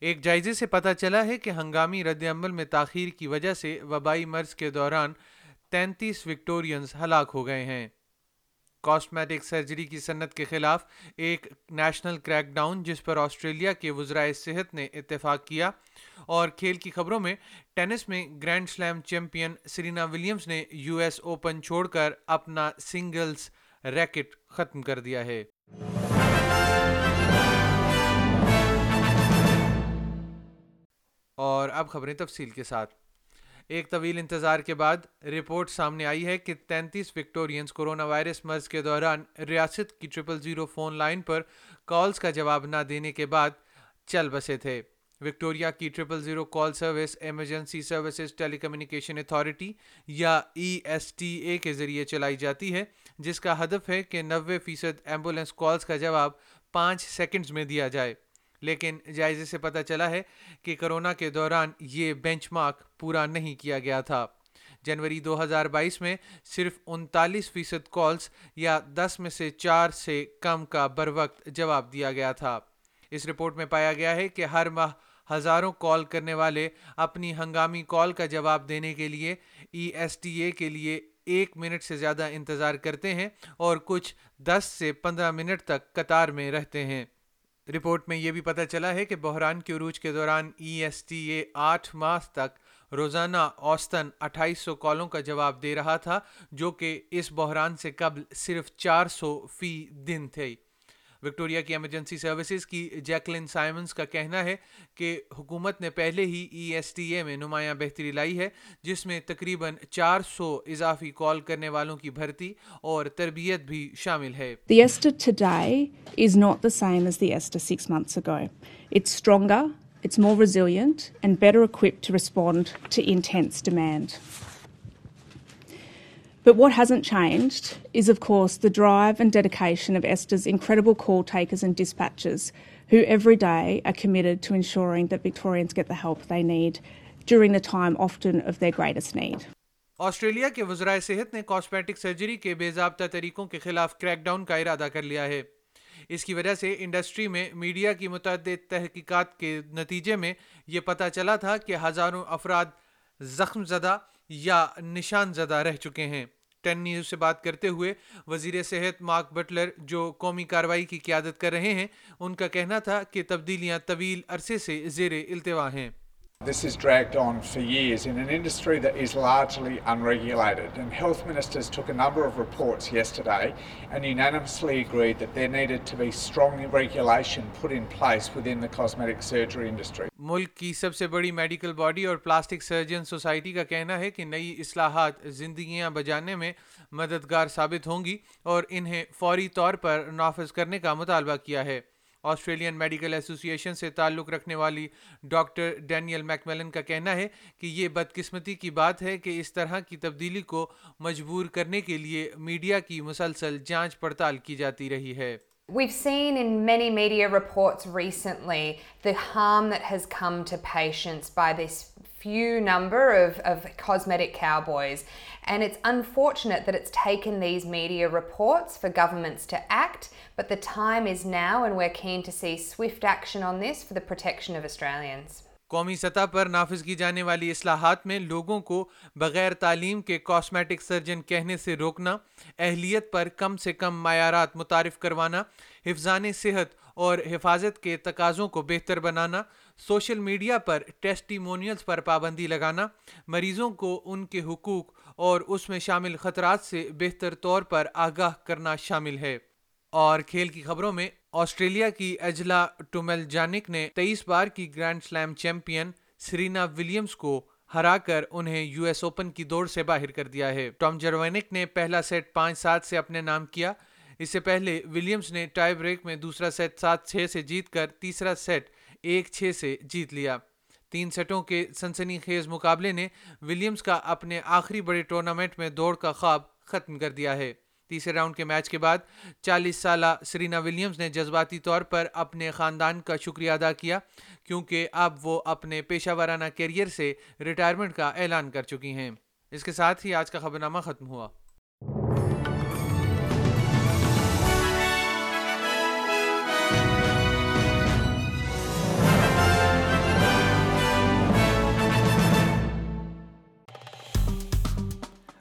ایک جائزے سے پتہ چلا ہے کہ ہنگامی رد عمل میں تاخیر کی وجہ سے وبائی مرض کے دوران تینتیس وکٹورینز ہلاک ہو گئے ہیں۔ کاسمیٹک سرجری کی صنعت کے خلاف ایک نیشنل کریک ڈاؤن جس پر آسٹریلیا کے وزرائے صحت نے اتفاق کیا اور کھیل کی خبروں میں ٹینس میں grand slam champion Serena Williams نے یو ایس اوپن چھوڑ کر اپنا سنگلز ریکٹ ختم کر دیا ہے۔ اور اب خبریں تفصیل کے ساتھ۔ ایک طویل انتظار کے بعد رپورٹ سامنے آئی ہے کہ تینتیس وکٹورینز کرونا وائرس مرض کے دوران ریاست کی ٹرپل زیرو فون لائن پر کالز کا جواب نہ دینے کے بعد چل بسے تھے۔ وکٹوریا کی triple zero call service, emergency services telecommunication authority یا ای ایس ٹی اے کے ذریعے چلائی جاتی ہے، جس کا ہدف ہے کہ نوے فیصد ایمبولینس کالز کا جواب پانچ سیکنڈز میں دیا جائے۔ لیکن جائزے سے پتہ چلا ہے کہ کرونا کے دوران یہ بینچ مارک پورا نہیں کیا گیا تھا۔ جنوری دو ہزار بائیس میں صرف انتالیس فیصد کالز یا دس میں سے چار سے کم کا بر وقت جواب دیا گیا تھا۔ اس رپورٹ میں پایا گیا ہے کہ ہر ماہ ہزاروں کال کرنے والے اپنی ہنگامی کال کا جواب دینے کے لیے ای ایس ٹی اے کے لیے ایک منٹ سے زیادہ انتظار کرتے ہیں اور کچھ دس سے پندرہ منٹ تک قطار میں رہتے ہیں۔ رپورٹ میں یہ بھی پتہ چلا ہے کہ بحران کے عروج کے دوران ای ایس ٹی اے آٹھ ماہ تک روزانہ اوسطن اٹھائیس سو کالوں کا جواب دے رہا تھا، جو کہ اس بحران سے قبل صرف چار سو فی دن تھے۔ وکٹوریا کی ایمرجنسی سروسز کی جیکلن سائمنز کا کہنا ہے کہ حکومت نے پہلے ہی ای ایس ٹی اے میں نمایاں بہتری لائی ہے جس میں تقریباً چار سو اضافی کال کرنے والوں کی بھرتی اور تربیت بھی شامل ہے The Esther today is not the same as the Esther six months ago. It's stronger, it's more resilient, and better equipped to respond to intense demand. But what hasn't changed is, of course, the drive and dedication of Esther's incredible call takers and dispatchers who every day are committed to ensuring that Victorians get the help they need during the time often of their greatest need. Australia کے وزرائے صحت نے cosmetic surgery کے بے ضابطہ طریقوں کے خلاف کریک ڈاؤن کا ارادہ کر لیا ہے اس کی وجہ سے انڈسٹری میں میڈیا کی متعدد تحقیقات کے نتیجے میں یہ پتہ چلا تھا کہ ہزاروں افراد زخم زدہ یا نشان زدہ رہ چکے ہیں ٹین نیوز سے بات کرتے ہوئے وزیر صحت مارک بٹلر جو قومی کاروائی کی قیادت کر رہے ہیں، ان کا کہنا تھا کہ تبدیلیاں طویل عرصے سے زیر التوا ہیں۔ This has dragged on for years in an industry that is largely unregulated, and health ministers took a number of reports yesterday and unanimously agreed that there needed to be strong regulation put in place within the cosmetic surgery industry. ملک کی سب سے بڑی medical body اور plastic surgeon society کا کہنا ہے کہ نئی اصلاحات زندگیاں بجانے میں مددگار ثابت ہوں گی اور انہیں فوری طور پر نافذ کرنے کا مطالبہ کیا ہے آسٹریلین میڈیکل ایسوسی ایشن سے تعلق رکھنے والی ڈاکٹر ڈینیل میکمیلن کا کہنا ہے کہ یہ بدقسمتی کی بات ہے کہ اس طرح کی تبدیلی کو مجبور کرنے کے لیے میڈیا کی مسلسل جانچ پڑتال کی جاتی رہی ہے۔ We've seen in many media reports recently the harm that has come to patients by this few number of, of cosmetic cowboys. And it's unfortunate that it's taken these media reports for governments to act, but the time is now, and we're keen to see swift action on this for the protection of Australians. قومی سطح پر نافذ کی جانے والی اصلاحات میں لوگوں کو بغیر تعلیم کے کاسمیٹک سرجن کہنے سے روکنا اہلیت پر کم سے کم معیارات متعارف کروانا حفظان صحت اور حفاظت کے تقاضوں کو بہتر بنانا سوشل میڈیا پر ٹیسٹیمونیلز پر پابندی لگانا، مریضوں کو ان کے حقوق اور اس میں شامل خطرات سے بہتر طور پر آگاہ کرنا شامل ہے۔ اور کھیل کی خبروں میں، آسٹریلیا کی اجلا ٹومل جانک نے تیئیس بار کی grand slam champion Serena Williams کو ہرا کر انہیں یو ایس اوپن کی دوڑ سے باہر کر دیا ہے۔ ٹام جروینک نے پہلا سیٹ پانچ سات سے اپنے نام کیا۔ اس سے پہلے ولیمز نے ٹائی بریک میں دوسرا سیٹ سات چھ سے جیت کر تیسرا سیٹ ایک چھ سے جیت لیا۔ تین سیٹوں کے سنسنی خیز مقابلے نے ولیمز کا اپنے آخری بڑے ٹورنامنٹ میں دوڑ کا خواب ختم کر دیا ہے۔ تیسرے راؤنڈ کے میچ کے بعد چالیس سالہ سرینا ولیمز نے جذباتی طور پر اپنے خاندان کا شکریہ ادا کیا، کیونکہ اب وہ اپنے پیشہ ورانہ کیریئر سے ریٹائرمنٹ کا اعلان کر چکی ہیں۔ اس کے ساتھ ہی آج کا خبرنامہ ختم ہوا۔